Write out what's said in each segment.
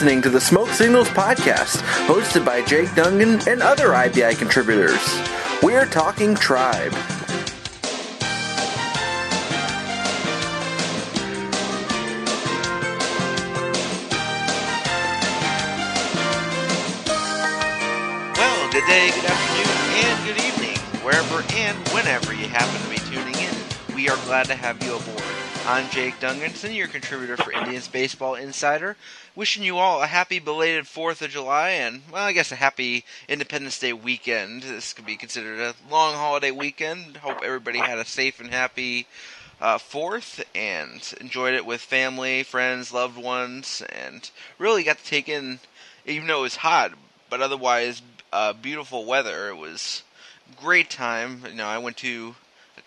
listening to the Smoke Signals podcast, hosted by Jake Dungan and other IBI contributors. We're talking tribe. Well, good day, good afternoon, and good evening, wherever and whenever you happen to be tuning in. We are glad to have you aboard. I'm Jake Dungan, your contributor for Indians Baseball Insider, wishing you all a happy belated 4th of July and, well, I guess a happy Independence Day weekend. This could be considered a long holiday weekend. Hope everybody had a safe and happy uh, 4th and enjoyed it with family, friends, loved ones, and really got to take in, even though it was hot, but otherwise uh, beautiful weather. It was great time. You know, I went to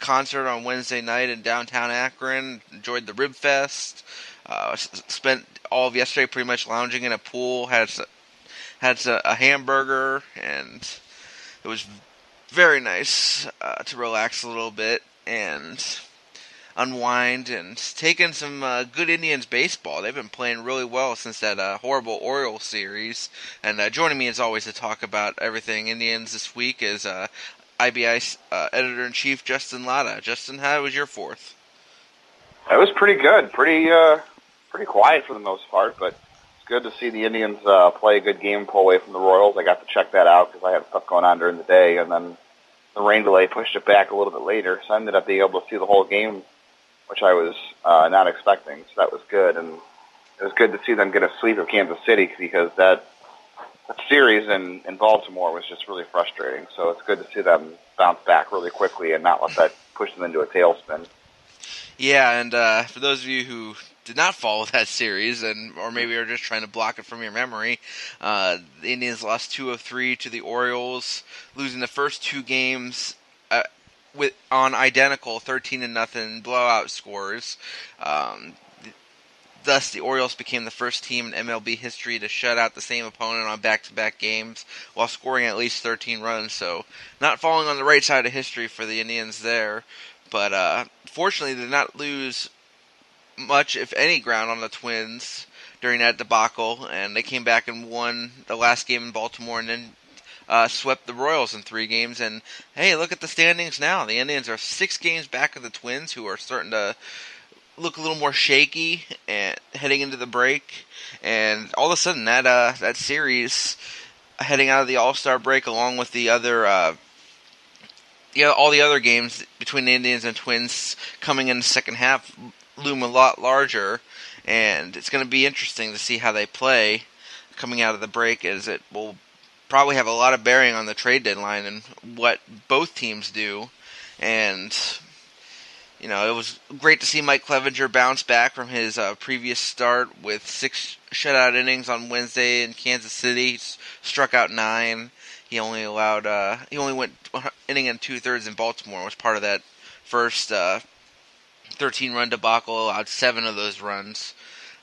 concert on Wednesday night in downtown Akron. Enjoyed the Rib Fest. Uh, spent all of yesterday pretty much lounging in a pool. Had had s- a hamburger, and it was very nice uh, to relax a little bit and unwind and taking some uh, good Indians baseball. They've been playing really well since that uh, horrible Orioles series. And uh, joining me as always to talk about everything Indians this week is uh, IBI uh, editor in chief Justin Latta. Justin, how was your fourth? It was pretty good, pretty uh, pretty quiet for the most part, but it's good to see the Indians uh, play a good game pull away from the Royals. I got to check that out because I had stuff going on during the day, and then the rain delay pushed it back a little bit later, so I ended up being able to see the whole game, which I was uh, not expecting. So that was good, and it was good to see them get a sweep of Kansas City because that series in, in Baltimore was just really frustrating. So it's good to see them bounce back really quickly and not let that push them into a tailspin. Yeah, and uh, for those of you who did not follow that series, and or maybe are just trying to block it from your memory, uh, the Indians lost two of three to the Orioles, losing the first two games uh, with on identical thirteen to nothing blowout scores. Um, Thus, the Orioles became the first team in MLB history to shut out the same opponent on back-to-back games while scoring at least 13 runs. So, not falling on the right side of history for the Indians there. But uh, fortunately, they did not lose much, if any, ground on the Twins during that debacle, and they came back and won the last game in Baltimore, and then uh, swept the Royals in three games. And hey, look at the standings now. The Indians are six games back of the Twins, who are starting to look a little more shaky and heading into the break. And all of a sudden, that uh, that series heading out of the All Star break, along with the other. Uh, yeah, all the other games between the Indians and Twins coming in the second half loom a lot larger, and it's going to be interesting to see how they play coming out of the break. As it will probably have a lot of bearing on the trade deadline and what both teams do, and you know, it was great to see Mike Clevinger bounce back from his uh, previous start with six shutout innings on Wednesday in Kansas City. He struck out nine. He only allowed uh, he only went inning and two thirds in Baltimore. Was part of that first uh, 13 run debacle. Allowed seven of those runs.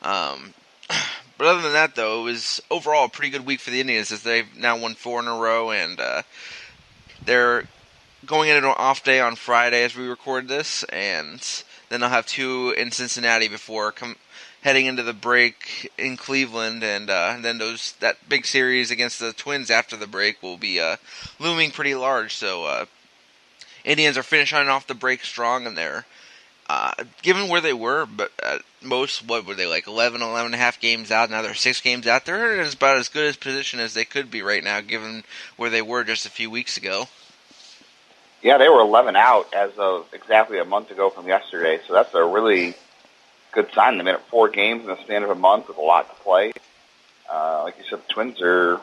Um, but other than that, though, it was overall a pretty good week for the Indians as they've now won four in a row and uh, they're going into an off day on Friday as we record this, and then they'll have two in Cincinnati before com- heading into the break in Cleveland, and, uh, and then those that big series against the Twins after the break will be uh, looming pretty large. So uh, Indians are finishing off the break strong, and they're uh, given where they were, but at most, what were they like 11, 11 and a half games out? Now they're six games out. They're in about as good a position as they could be right now, given where they were just a few weeks ago. Yeah, they were 11 out as of exactly a month ago from yesterday, so that's a really good sign. They made it four games in the span of a month with a lot to play. Uh, like you said, the Twins are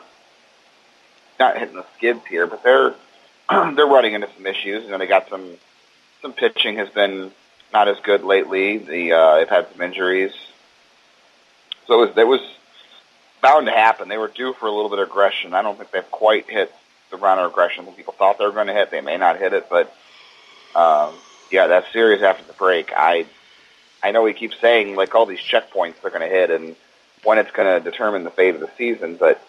not hitting the skids here, but they're they're running into some issues. You know, they got some some pitching has been not as good lately. The uh, they've had some injuries, so it was it was bound to happen. They were due for a little bit of aggression. I don't think they've quite hit the round of aggression that people thought they were going to hit. They may not hit it, but um, yeah, that series after the break, I I know we keep saying like all these checkpoints they're going to hit and when it's going to determine the fate of the season, but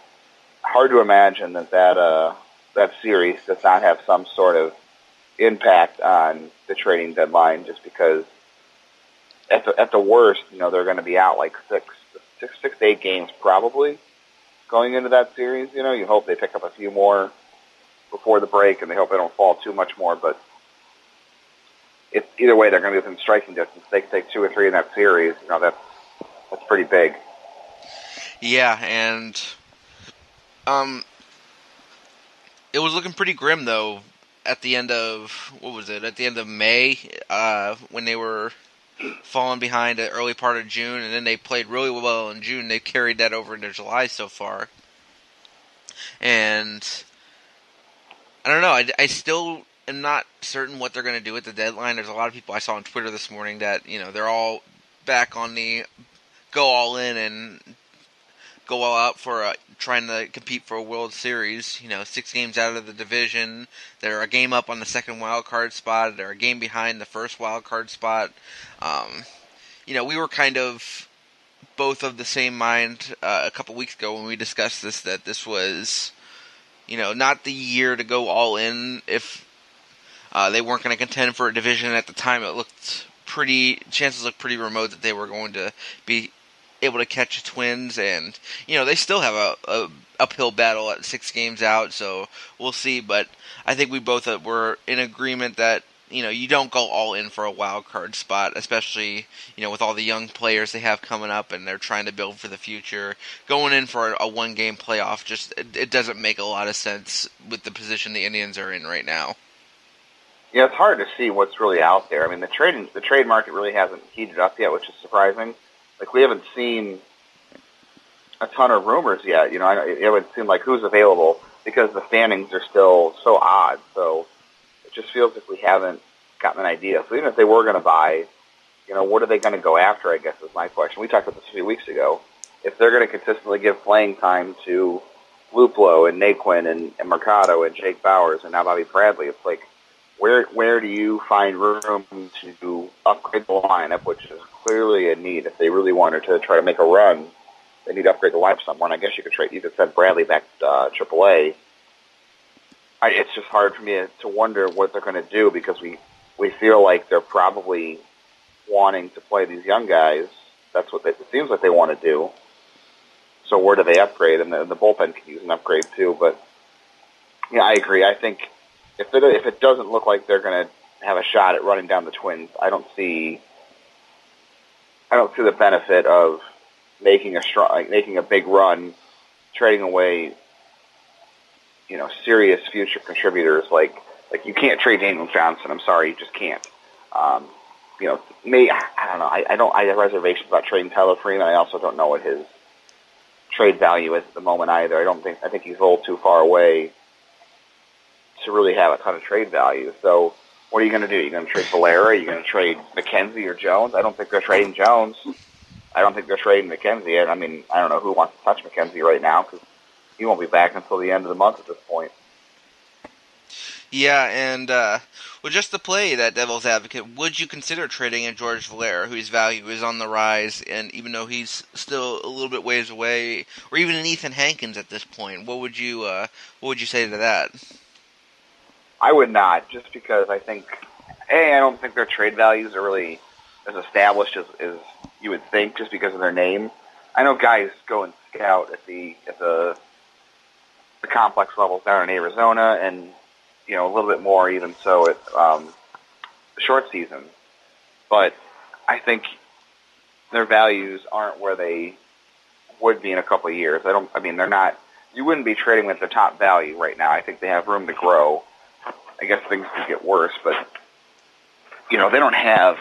hard to imagine that that uh, that series does not have some sort of impact on the trading deadline, just because at the at the worst, you know, they're going to be out like six six, six to eight games probably going into that series. You know, you hope they pick up a few more before the break, and they hope they don't fall too much more. But if either way, they're going to be within striking distance. They can take two or three in that series. You know, that's that's pretty big. Yeah, and um, it was looking pretty grim though at the end of what was it? At the end of May, uh, when they were falling behind the early part of June, and then they played really well in June. They carried that over into July so far, and I don't know. I, I still am not certain what they're going to do at the deadline. There's a lot of people I saw on Twitter this morning that you know they're all back on the go all in and go all out for a, trying to compete for a World Series. You know, six games out of the division. They're a game up on the second wild card spot. They're a game behind the first wild card spot. Um, you know, we were kind of both of the same mind uh, a couple weeks ago when we discussed this that this was, you know, not the year to go all in if uh, they weren't going to contend for a division at the time. It looked pretty chances looked pretty remote that they were going to be able to catch the Twins, and you know they still have a, a uphill battle at six games out, so we'll see. But I think we both uh, were in agreement that you know you don't go all in for a wild card spot, especially you know with all the young players they have coming up, and they're trying to build for the future. Going in for a, one game playoff just it, it doesn't make a lot of sense with the position the Indians are in right now. Yeah, it's hard to see what's really out there. I mean, the trade the trade market really hasn't heated up yet, which is surprising like we haven't seen a ton of rumors yet. You know, I, it would seem like who's available because the standings are still so odd. So it just feels like we haven't gotten an idea. So even if they were going to buy, you know, what are they going to go after? I guess is my question. We talked about this a few weeks ago. If they're going to consistently give playing time to Luplow and Naquin and, and Mercado and Jake Bauers and now Bobby Bradley, it's like where where do you find room to upgrade the lineup, which is clearly a need if they really wanted to try to make a run. They need to upgrade the lineup somewhere. And I guess you could trade. You could send Bradley back to uh, AAA. I, it's just hard for me to wonder what they're going to do because we we feel like they're probably wanting to play these young guys. That's what they, it seems like they want to do. So where do they upgrade? And the, the bullpen can use an upgrade too. But yeah, I agree. I think if it if it doesn't look like they're going to have a shot at running down the Twins, I don't see I don't see the benefit of making a strong, like making a big run, trading away, you know, serious future contributors. Like like you can't trade Daniel Johnson. I'm sorry, you just can't. Um, you know, may I don't know. I, I don't. I have reservations about trading Tyler Freeman. I also don't know what his trade value is at the moment either. I don't think. I think he's a little too far away to really have a ton of trade value. So what are you going to do? You're going to trade Valera? Are you going to trade McKenzie or Jones? I don't think they're trading Jones. I don't think they're trading McKenzie. And I mean, I don't know who wants to touch McKenzie right now because he won't be back until the end of the month at this point. Yeah, and uh, well, just to play that devil's advocate, would you consider trading in George Valera, whose value is on the rise, and even though he's still a little bit ways away, or even in Ethan Hankins at this point, what would you uh, what would you say to that? I would not, just because I think, a, I don't think their trade values are really as established as, as you would think, just because of their name. I know guys go and scout at the at the the complex levels down in Arizona, and you know a little bit more even so at um, short season. But I think their values aren't where they would be in a couple of years. I don't. I mean, they're not. You wouldn't be trading with the top value right now. I think they have room to grow. I guess things could get worse, but you know they don't have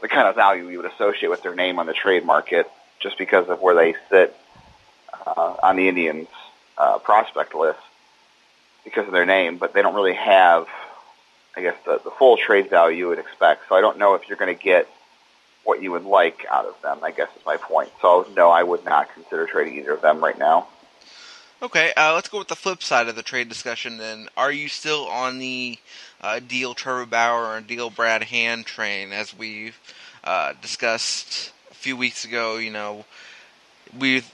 the kind of value you would associate with their name on the trade market just because of where they sit uh, on the Indians uh, prospect list because of their name, but they don't really have, I guess, the, the full trade value you would expect. So I don't know if you're going to get what you would like out of them. I guess is my point. So no, I would not consider trading either of them right now. Okay, uh, let's go with the flip side of the trade discussion then. Are you still on the uh, deal Trevor Bauer and deal Brad Hand train as we've uh, discussed a few weeks ago? You know, we've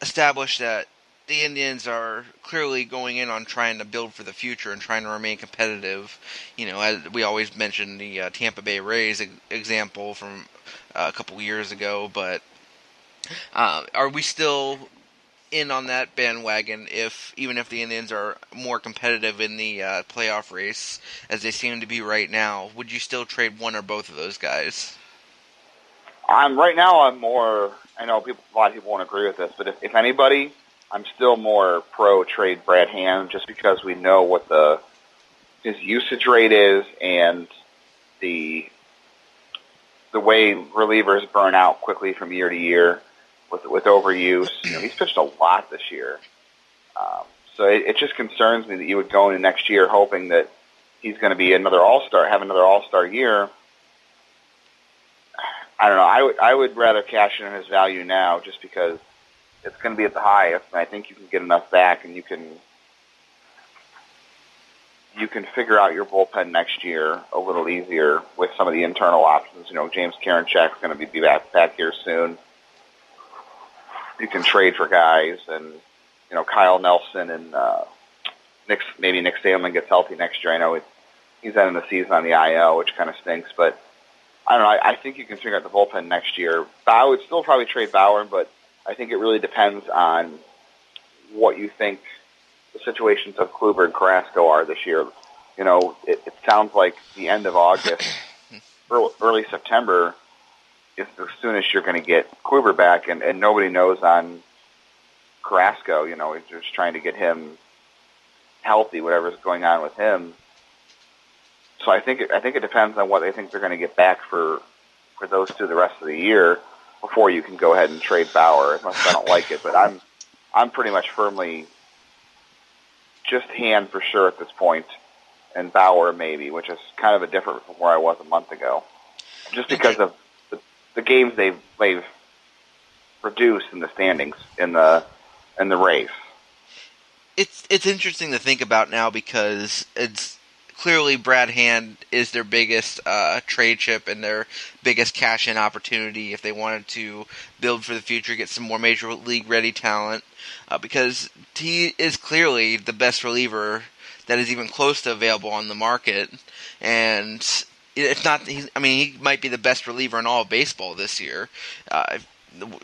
established that the Indians are clearly going in on trying to build for the future and trying to remain competitive. You know, as we always mention the uh, Tampa Bay Rays example from uh, a couple years ago, but Uh, are we still in on that bandwagon if even if the Indians are more competitive in the uh, playoff race as they seem to be right now, would you still trade one or both of those guys? I'm right now. I'm more. I know people. A lot of people won't agree with this, but if, if anybody, I'm still more pro trade Brad Hand just because we know what the his usage rate is and the the way relievers burn out quickly from year to year with with overuse. You know, he's pitched a lot this year, um, so it, it just concerns me that you would go into next year hoping that he's going to be another All Star, have another All Star year. I don't know. I would I would rather cash in on his value now, just because it's going to be at the highest, and I think you can get enough back, and you can you can figure out your bullpen next year a little easier with some of the internal options. You know, James Karinchak's going to be back back here soon you can trade for guys, and you know Kyle Nelson and uh, Nick, maybe Nick Sandlin gets healthy next year. I know it, he's ending the season on the IL, which kind of stinks, but I don't know. I, I think you can figure out the bullpen next year. I would still probably trade Bauer, but I think it really depends on what you think the situations of Kluber and Carrasco are this year. You know, it, it sounds like the end of August, early September is the soonest you're going to get Kluber back, and, and nobody knows on Carrasco. You know, they're just trying to get him healthy, whatever's going on with him. So I think it, I think it depends on what they think they're going to get back for for those two the rest of the year before you can go ahead and trade Bauer. As I don't like it, but I'm I'm pretty much firmly just hand for sure at this point, and Bauer maybe, which is kind of a different from where I was a month ago, just because of the games they've they've reduced in the standings in the in the race. It's it's interesting to think about now because it's clearly Brad Hand is their biggest uh, trade chip and their biggest cash in opportunity if they wanted to build for the future, get some more major league ready talent, uh, because he is clearly the best reliever that is even close to available on the market, and it's not. I mean, he might be the best reliever in all of baseball this year, uh,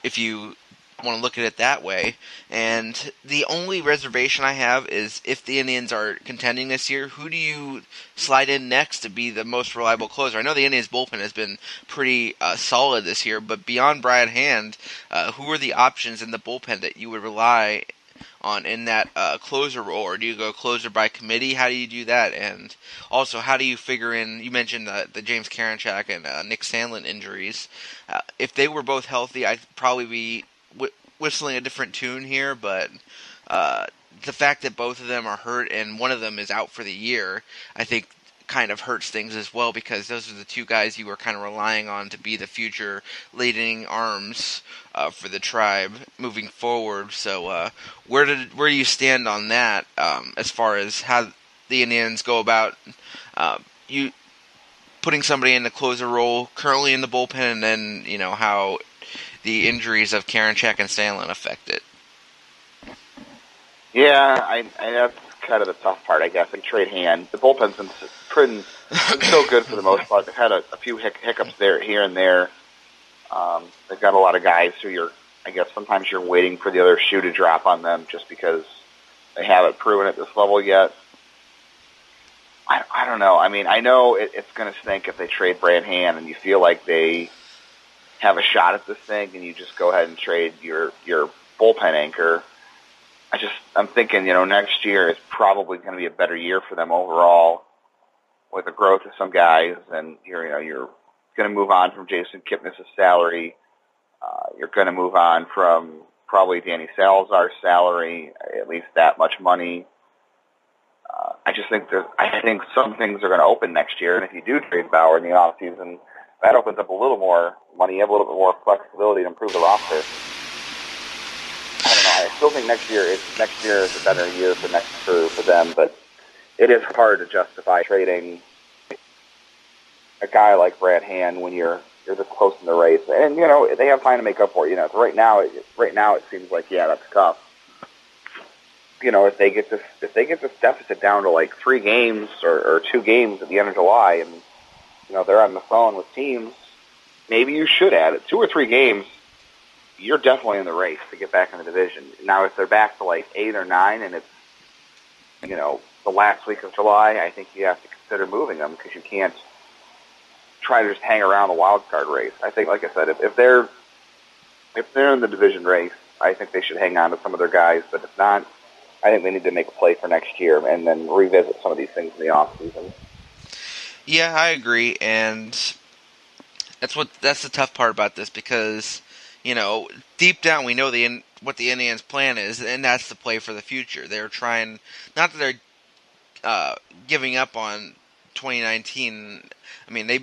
if you want to look at it that way. And the only reservation I have is if the Indians are contending this year, who do you slide in next to be the most reliable closer? I know the Indians bullpen has been pretty uh, solid this year, but beyond Brad Hand, uh, who are the options in the bullpen that you would rely on in that uh, closer role, or do you go closer by committee? How do you do that? And also, how do you figure in? You mentioned the, the James Karinchak and uh, Nick Sandlin injuries. Uh, if they were both healthy, I'd probably be whistling a different tune here. But uh, the fact that both of them are hurt and one of them is out for the year, I think kind of hurts things as well because those are the two guys you were kind of relying on to be the future leading arms uh, for the tribe moving forward. So uh, where did where do you stand on that um, as far as how the Indians go about uh, you putting somebody in the closer role currently in the bullpen, and then you know how the injuries of Karen Karinchak and Sandlin affect it? Yeah, I, I that's kind of the tough part, I guess. And trade hand, the bullpen's been pretty been so good for the most part. They've had a, a few hic- hiccups there, here and there. Um, they've got a lot of guys who you're, I guess, sometimes you're waiting for the other shoe to drop on them just because they haven't proven at this level yet. I, I don't know. I mean, I know it, it's going to stink if they trade Brad Hand, and you feel like they have a shot at this thing, and you just go ahead and trade your your bullpen anchor. I just I'm thinking, you know, next year is probably going to be a better year for them overall with the growth of some guys, and you're you know you're going to move on from Jason Kipnis' salary. Uh, you're going to move on from probably Danny Salazar's salary, at least that much money. Uh, I just think there's, I think some things are going to open next year, and if you do trade Bauer in the off season, that opens up a little more money, you have a little bit more flexibility to improve the roster. I don't know. I still think next year is next year is a better year for next for, for them, but it is hard to justify trading a guy like Brad Hand when you're you're this close in the race, and you know they have time to make up for it. You know, so right now, it, right now it seems like yeah, that's tough. You know, if they get this if they get this deficit down to like three games or, or two games at the end of July, and you know they're on the phone with teams, maybe you should add it. Two or three games, you're definitely in the race to get back in the division. Now, if they're back to like eight or nine, and it's you know the last week of July, I think you have to consider moving them because you can't try to just hang around the wild card race. I think, like I said, if, if they're if they're in the division race, I think they should hang on to some of their guys. But if not, I think they need to make a play for next year and then revisit some of these things in the off season. Yeah, I agree, and that's what that's the tough part about this because you know deep down we know the what the Indians' plan is, and that's the play for the future. They're trying not that they're uh, giving up on 2019. I mean, they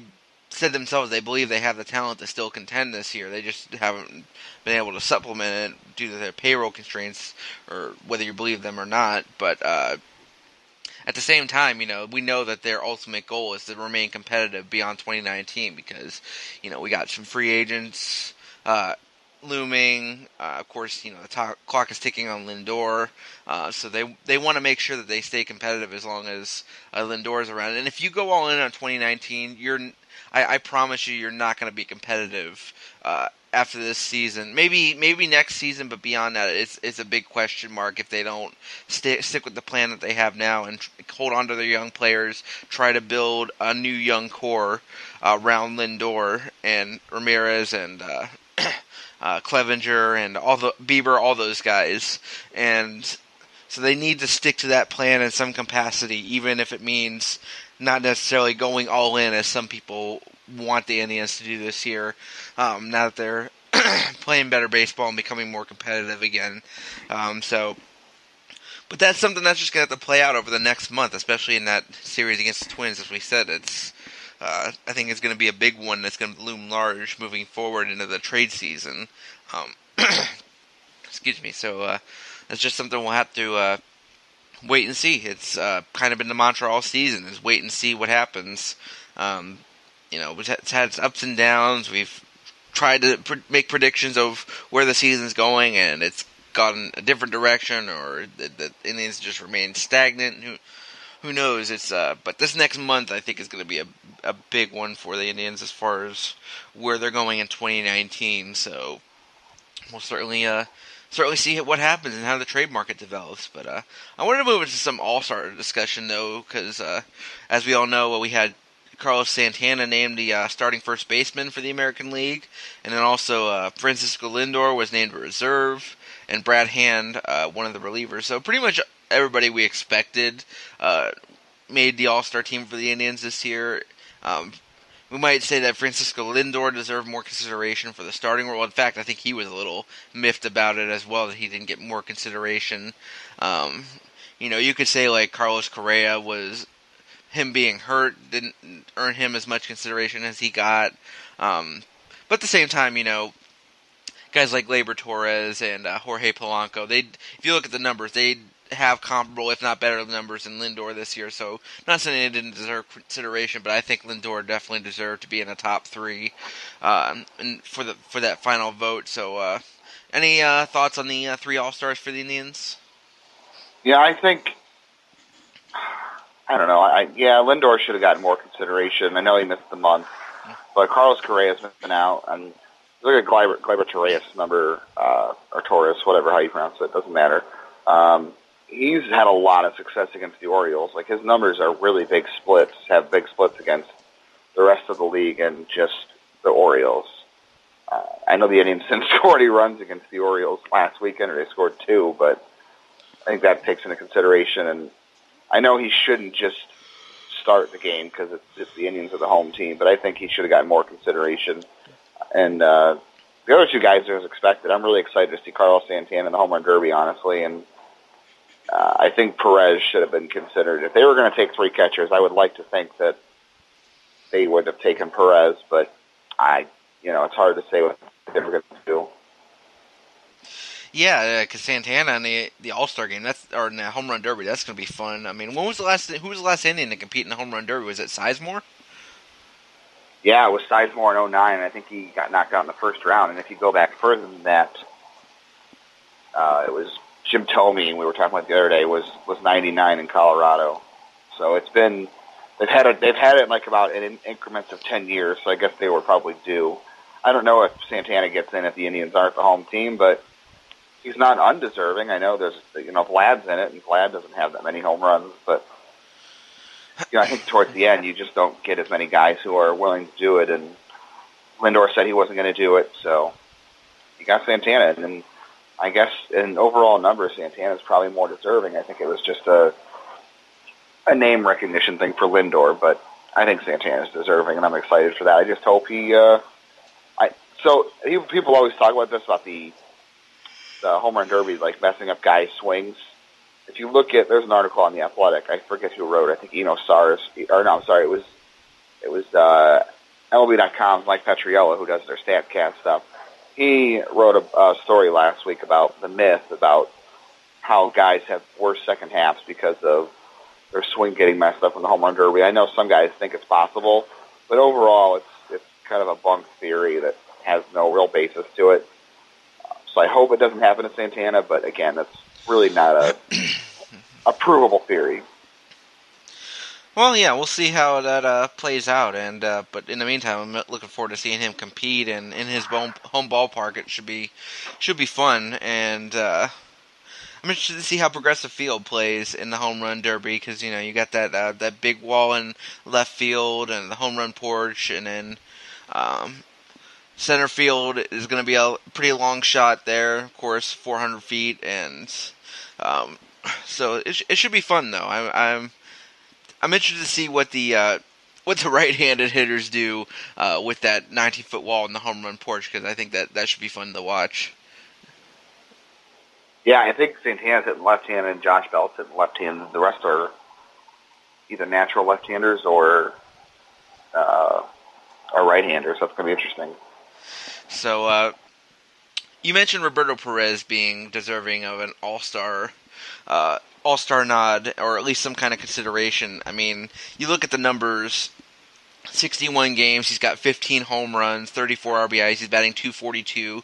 said themselves they believe they have the talent to still contend this year. They just haven't been able to supplement it due to their payroll constraints, or whether you believe them or not. But uh, at the same time, you know, we know that their ultimate goal is to remain competitive beyond 2019 because, you know, we got some free agents uh, looming. Uh, of course, you know, the to- clock is ticking on Lindor, uh, so they they want to make sure that they stay competitive as long as uh, Lindor is around. And if you go all in on 2019, you're I, I promise you, you're not going to be competitive uh, after this season. Maybe maybe next season, but beyond that, it's it's a big question mark if they don't stay, stick with the plan that they have now and hold on to their young players, try to build a new young core uh, around Lindor and Ramirez and. Uh, uh, Clevinger and all the Bieber, all those guys, and so they need to stick to that plan in some capacity, even if it means not necessarily going all in as some people want the Indians to do this year. Um, now that they're playing better baseball and becoming more competitive again, um, so. But that's something that's just going to have to play out over the next month, especially in that series against the Twins. As we said, it's uh, I think it's going to be a big one that's going to loom large moving forward into the trade season. Um, excuse me. So uh, that's just something we'll have to uh, wait and see. It's uh, kind of been the mantra all season: is wait and see what happens. Um, you know, it's had its ups and downs. We've tried to pre- make predictions of where the season's going, and it's gone a different direction, or the, the Indians just remain stagnant. Who, who knows? It's uh, but this next month I think is going to be a a big one for the Indians as far as where they're going in 2019. So we'll certainly uh certainly see what happens and how the trade market develops. But uh, I wanted to move into some All Star discussion though, because uh, as we all know, we had Carlos Santana named the uh, starting first baseman for the American League, and then also uh, Francisco Lindor was named reserve, and Brad Hand uh, one of the relievers. So pretty much everybody we expected uh, made the All Star team for the Indians this year. Um, we might say that Francisco Lindor deserved more consideration for the starting role. In fact, I think he was a little miffed about it as well that he didn't get more consideration. Um, you know, you could say like Carlos Correa was him being hurt didn't earn him as much consideration as he got. Um, but at the same time, you know, guys like Gleyber Torres and uh, Jorge Polanco, they if you look at the numbers, they have comparable, if not better, numbers than Lindor this year. So, not saying they didn't deserve consideration, but I think Lindor definitely deserved to be in the top three, uh, for the for that final vote. So, uh, any uh, thoughts on the uh, three All Stars for the Indians? Yeah, I think. I don't know. I yeah, Lindor should have gotten more consideration. I know he missed the month, but Carlos Correa's been out, and look at Gleyber, Torres number uh, or Torres, whatever how you pronounce it, doesn't matter. Um, he's had a lot of success against the Orioles. Like his numbers are really big splits, have big splits against the rest of the league and just the Orioles. Uh, I know the Indians didn't runs against the Orioles last weekend, or they scored two, but I think that takes into consideration. And I know he shouldn't just start the game because it's, it's the Indians are the home team, but I think he should have gotten more consideration. And uh, the other two guys are as expected. I'm really excited to see Carlos Santana in the home run derby, honestly, and uh, I think Perez should have been considered. If they were going to take three catchers, I would like to think that they would have taken Perez, but I, you know, it's hard to say what they were going to do. Yeah, because Santana in the the All Star game, that's or in the home run derby, that's going to be fun. I mean, when was the last? Who was the last Indian to compete in the home run derby? Was it Sizemore? Yeah, it was Sizemore in 09, and I think he got knocked out in the first round. And if you go back further than that, uh, it was Jim Thome, we were talking about the other day, was was 99 in Colorado. So it's been they've had a, they've had it like about in increments of 10 years. So I guess they were probably due. I don't know if Santana gets in if the Indians aren't the home team, but he's not undeserving. I know there's you know Vlad's in it, and Vlad doesn't have that many home runs, but you know I think towards the end you just don't get as many guys who are willing to do it. And Lindor said he wasn't going to do it, so you got Santana, and I guess in overall numbers, Santana's probably more deserving. I think it was just a a name recognition thing for Lindor, but I think Santana's deserving, and I'm excited for that. I just hope he. Uh, I so he, people always talk about this about the the home run derby, like messing up guys' swings. If you look at, there's an article on the Athletic. I forget who wrote. it. I think Eno Sarris, or no, I'm sorry, it was it was uh, MLB.com's Mike Petriello who does their Statcast stuff. He wrote a, a story last week about the myth about how guys have worse second halves because of their swing getting messed up in the home run derby. I know some guys think it's possible, but overall, it's it's kind of a bunk theory that has no real basis to it. So I hope it doesn't happen to Santana, but again, that's really not a a provable theory. Well, yeah, we'll see how that uh, plays out, and uh, but in the meantime, I'm looking forward to seeing him compete, and in his home, home ballpark, it should be should be fun, and uh, I'm interested to see how Progressive Field plays in the home run derby because you know you got that uh, that big wall in left field and the home run porch, and then um, center field is going to be a pretty long shot there. Of course, 400 feet, and um, so it, sh- it should be fun though. I, I'm I'm interested to see what the uh, what the right-handed hitters do uh, with that 90 foot wall in the home run porch because I think that that should be fun to watch. Yeah, I think Santana's hitting left-handed and Josh Bell's hitting left-handed. The rest are either natural left-handers or uh, or right-handers. So it's going to be interesting. So, uh, you mentioned Roberto Perez being deserving of an All-Star uh, All-Star nod, or at least some kind of consideration. I mean, you look at the numbers. 61 games, he's got 15 home runs, 34 RBIs, he's batting 242,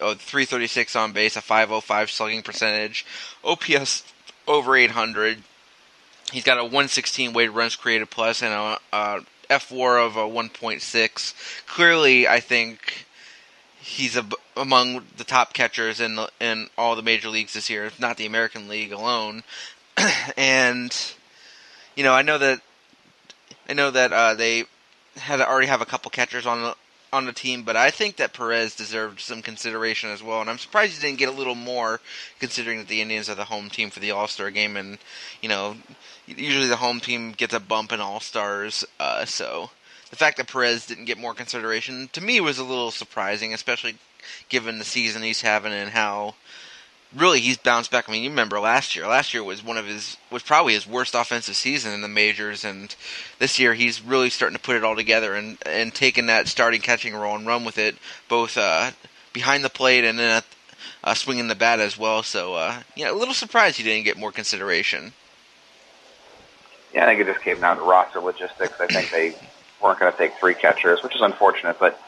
oh, 336 on base, a 505 slugging percentage, OPS over 800. He's got a 116 weighted runs created plus and a, a fWAR of a 1.6. Clearly, I think he's among the top catchers in the, in all the major leagues this year, if not the American League alone. and you know, I know that I know that uh, they had already have a couple catchers on the on the team, but I think that Perez deserved some consideration as well, and I'm surprised he didn't get a little more, considering that the Indians are the home team for the All Star game, and you know, usually the home team gets a bump in All Stars, uh, so the fact that Perez didn't get more consideration to me was a little surprising, especially given the season he's having and how really he's bounced back. I mean, you remember last year. Last year was one of his was probably his worst offensive season in the majors, and this year he's really starting to put it all together and and taking that starting catching role and run with it, both uh, behind the plate and then uh, swinging the bat as well. So uh, yeah, a little surprised he didn't get more consideration. Yeah, I think it just came down to roster logistics. I think they weren't going to take three catchers, which is unfortunate. But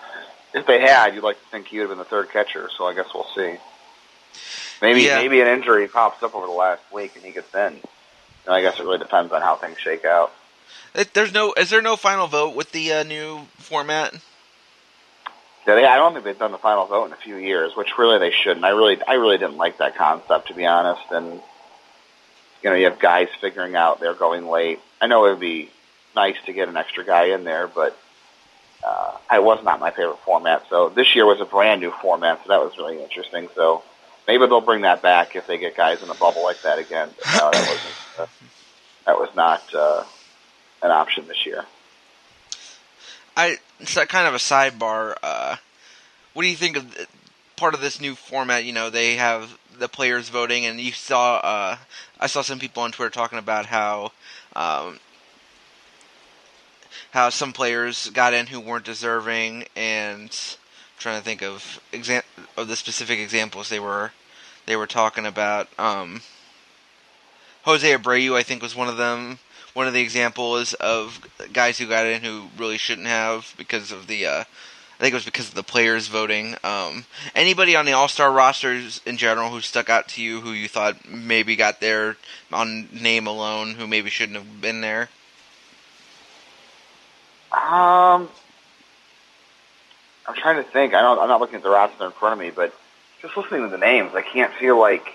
if they had, you'd like to think he would have been the third catcher. So I guess we'll see. Maybe yeah. maybe an injury pops up over the last week and he gets in. I guess it really depends on how things shake out. There's no is there no final vote with the uh, new format? Yeah, they, I don't think they've done the final vote in a few years, which really they shouldn't. I really I really didn't like that concept to be honest. And you know, you have guys figuring out they're going late. I know it would be nice to get an extra guy in there, but uh, it was not my favorite format. So this year was a brand new format, so that was really interesting. So maybe they'll bring that back if they get guys in a bubble like that again. But no, that wasn't. Uh, that was not uh, an option this year. I so kind of a sidebar. Uh, what do you think of part of this new format? You know, they have the players voting, and you saw. Uh, I saw some people on Twitter talking about how. Um, how some players got in who weren't deserving, and trying to think of exam- of the specific examples they were they were talking about. Um, Jose Abreu, I think, was one of them. One of the examples of guys who got in who really shouldn't have because of the. Uh, I think it was because of the players voting. Um, anybody on the All Star rosters in general who stuck out to you, who you thought maybe got there on name alone, who maybe shouldn't have been there? Um, I'm trying to think. I don't, I'm not looking at the roster in front of me, but just listening to the names, I can't feel like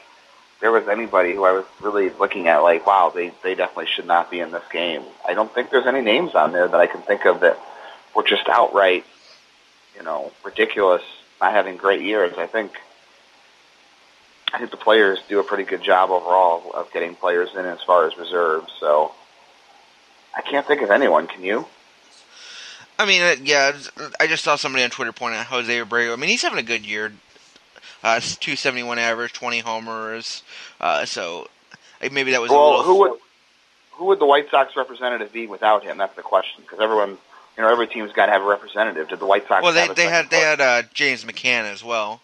there was anybody who I was really looking at like, wow, they they definitely should not be in this game. I don't think there's any names on there that I can think of that were just outright, you know, ridiculous, not having great years. I think I think the players do a pretty good job overall of getting players in as far as reserves. So I can't think of anyone. Can you? I mean, uh, yeah, I just saw somebody on Twitter point out Jose Abreu. I mean, he's having a good year. Uh, 271 average, 20 homers. Uh, so maybe that was well, a little. Who would, who would the White Sox representative be without him? That's the question. Because everyone, you know, every team's got to have a representative. Did the White Sox? Well, they have a they had they had uh, James McCann as well.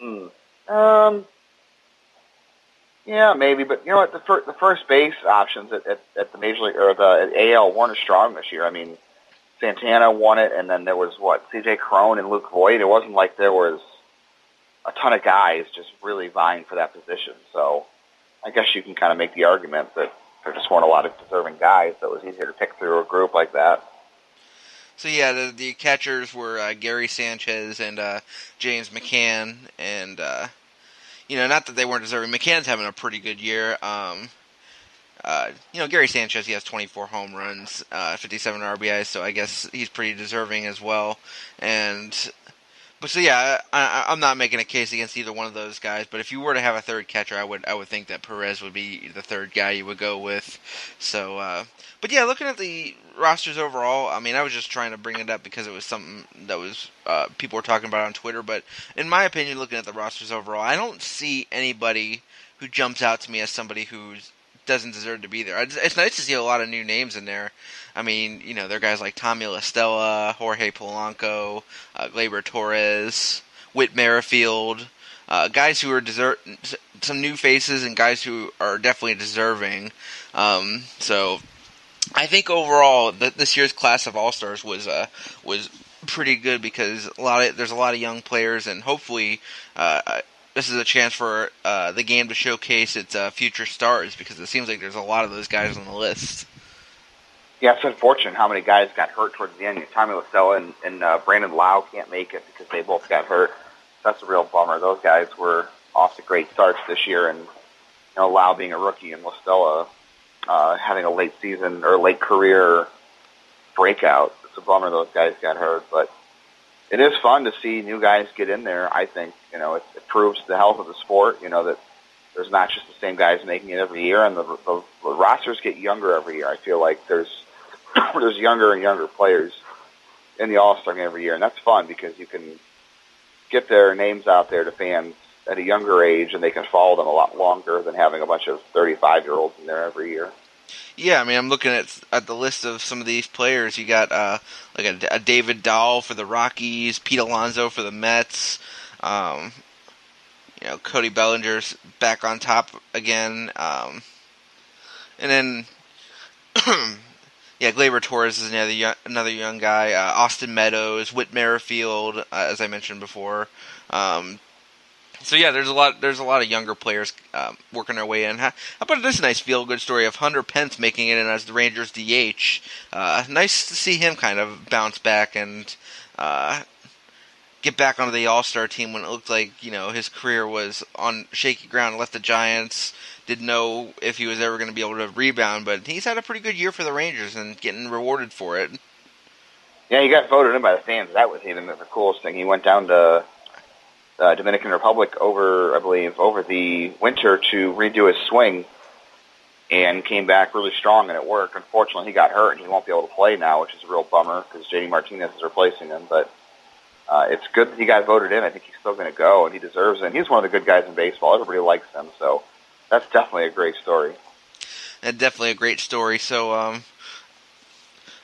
Hmm. Um. Yeah, maybe, but you know what? The fir- the first base options at, at, at the major league or the at AL weren't as strong this year. I mean, Santana won it, and then there was what C.J. Cron and Luke Voit. It wasn't like there was a ton of guys just really vying for that position. So, I guess you can kind of make the argument that there just weren't a lot of deserving guys. So it was easier to pick through a group like that. So yeah, the, the catchers were uh, Gary Sanchez and uh, James McCann, and uh, you know, not that they weren't deserving. McCann's having a pretty good year. Um, uh, you know, Gary Sanchez, he has 24 home runs, uh, 57 RBIs, so I guess he's pretty deserving as well. And but so yeah, I, I'm not making a case against either one of those guys. But if you were to have a third catcher, I would I would think that Perez would be the third guy you would go with. So, uh, but yeah, looking at the rosters overall, I mean, I was just trying to bring it up because it was something that was uh, people were talking about on Twitter. But in my opinion, looking at the rosters overall, I don't see anybody who jumps out to me as somebody who's doesn't deserve to be there. It's nice to see a lot of new names in there. I mean, you know, there are guys like Tommy La Stella, Jorge Polanco, uh, Gleyber Torres, Whit Merrifield, uh, guys who are desert some new faces and guys who are definitely deserving. Um, so, I think overall that this year's class of All Stars was uh, was pretty good because a lot of there's a lot of young players and hopefully. Uh, this is a chance for uh, the game to showcase its uh, future stars because it seems like there's a lot of those guys on the list. Yeah, it's unfortunate how many guys got hurt towards the end. Tommy La Stella and, and uh, Brandon Lowe can't make it because they both got hurt. That's a real bummer. Those guys were off to great starts this year, and you know Lau being a rookie and La Stella uh, having a late season or late career breakout. It's a bummer those guys got hurt, but it is fun to see new guys get in there. I think you know it, it proves the health of the sport. You know that there's not just the same guys making it every year, and the, the, the rosters get younger every year. I feel like there's there's younger and younger players in the All Star game every year, and that's fun because you can get their names out there to fans at a younger age, and they can follow them a lot longer than having a bunch of 35 year olds in there every year. Yeah, I mean, I'm looking at at the list of some of these players. You got uh, like a, a David Dahl for the Rockies, Pete Alonso for the Mets. Um, you know, Cody Bellinger's back on top again. Um, and then, yeah, Gleyber Torres is another young, another young guy. Uh, Austin Meadows, Whit Merrifield, uh, as I mentioned before. Um, so yeah, there's a lot. There's a lot of younger players um, working their way in. How, about this nice feel good story of Hunter Pence making it in as the Rangers DH? Uh, nice to see him kind of bounce back and uh, get back onto the All Star team when it looked like you know his career was on shaky ground. Left the Giants. Didn't know if he was ever going to be able to rebound, but he's had a pretty good year for the Rangers and getting rewarded for it. Yeah, he got voted in by the fans. That was even the coolest thing. He went down to uh, Dominican Republic over, I believe, over the winter to redo his swing, and came back really strong and it worked. Unfortunately, he got hurt and he won't be able to play now, which is a real bummer because JD Martinez is replacing him. But uh, it's good that he got voted in. I think he's still going to go, and he deserves it. And he's one of the good guys in baseball. Everybody likes him, so that's definitely a great story. And definitely a great story. So, um,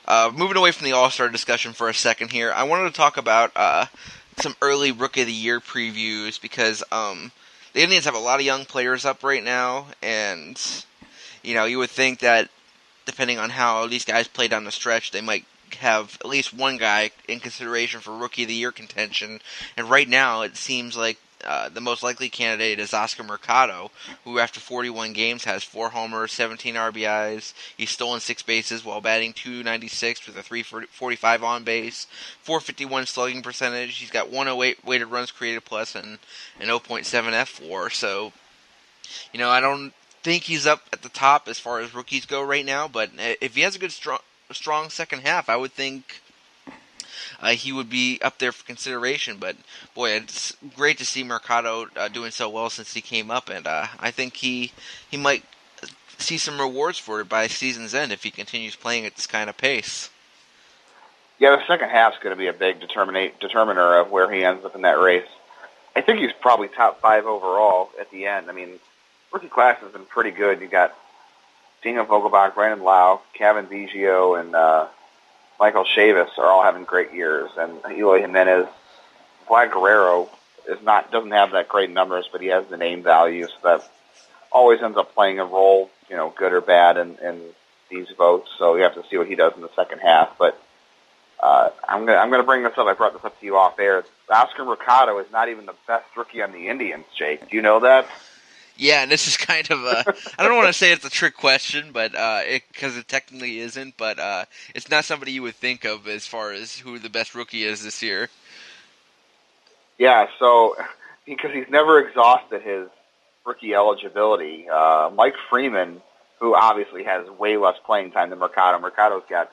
uh, moving away from the All Star discussion for a second here, I wanted to talk about uh, some early Rookie of the Year previews because um, the Indians have a lot of young players up right now, and you know you would think that depending on how these guys play down the stretch, they might have at least one guy in consideration for Rookie of the Year contention. And right now, it seems like uh, the most likely candidate is Oscar Mercado, who after 41 games has four homers, 17 RBIs. He's stolen six bases while batting 296 with a 345 on base, 451 slugging percentage. He's got 108 weighted runs created plus and an 0.7 fWAR. So, you know, I don't think he's up at the top as far as rookies go right now. But if he has a good strong strong second half, I would think uh, he would be up there for consideration. But boy, it's great to see Mercado uh, doing so well since he came up, and uh, I think he he might see some rewards for it by season's end if he continues playing at this kind of pace. Yeah, the second half's going to be a big determiner of where he ends up in that race. I think he's probably top five overall at the end. I mean, rookie class has been pretty good. You got Dino Vogelbach, Brandon Lowe, Cavan Biggio, and uh, Michael Chavis are all having great years, and Eloy Jimenez, Vlad Guerrero is not doesn't have that great numbers, but he has the name value, so that always ends up playing a role, you know, good or bad in, in these votes. So you have to see what he does in the second half. But uh, I'm gonna I'm gonna bring this up. I brought this up to you off air. Oscar Mercado is not even the best rookie on the Indians. Jake, do you know that? Yeah, and this is kind of a. I don't want to say it's a trick question, but because uh, it, it, technically isn't, but uh, it's not somebody you would think of as far as who the best rookie is this year. Yeah, so because he's never exhausted his rookie eligibility, uh, Mike Freeman, who obviously has way less playing time than Mercado. Mercado's got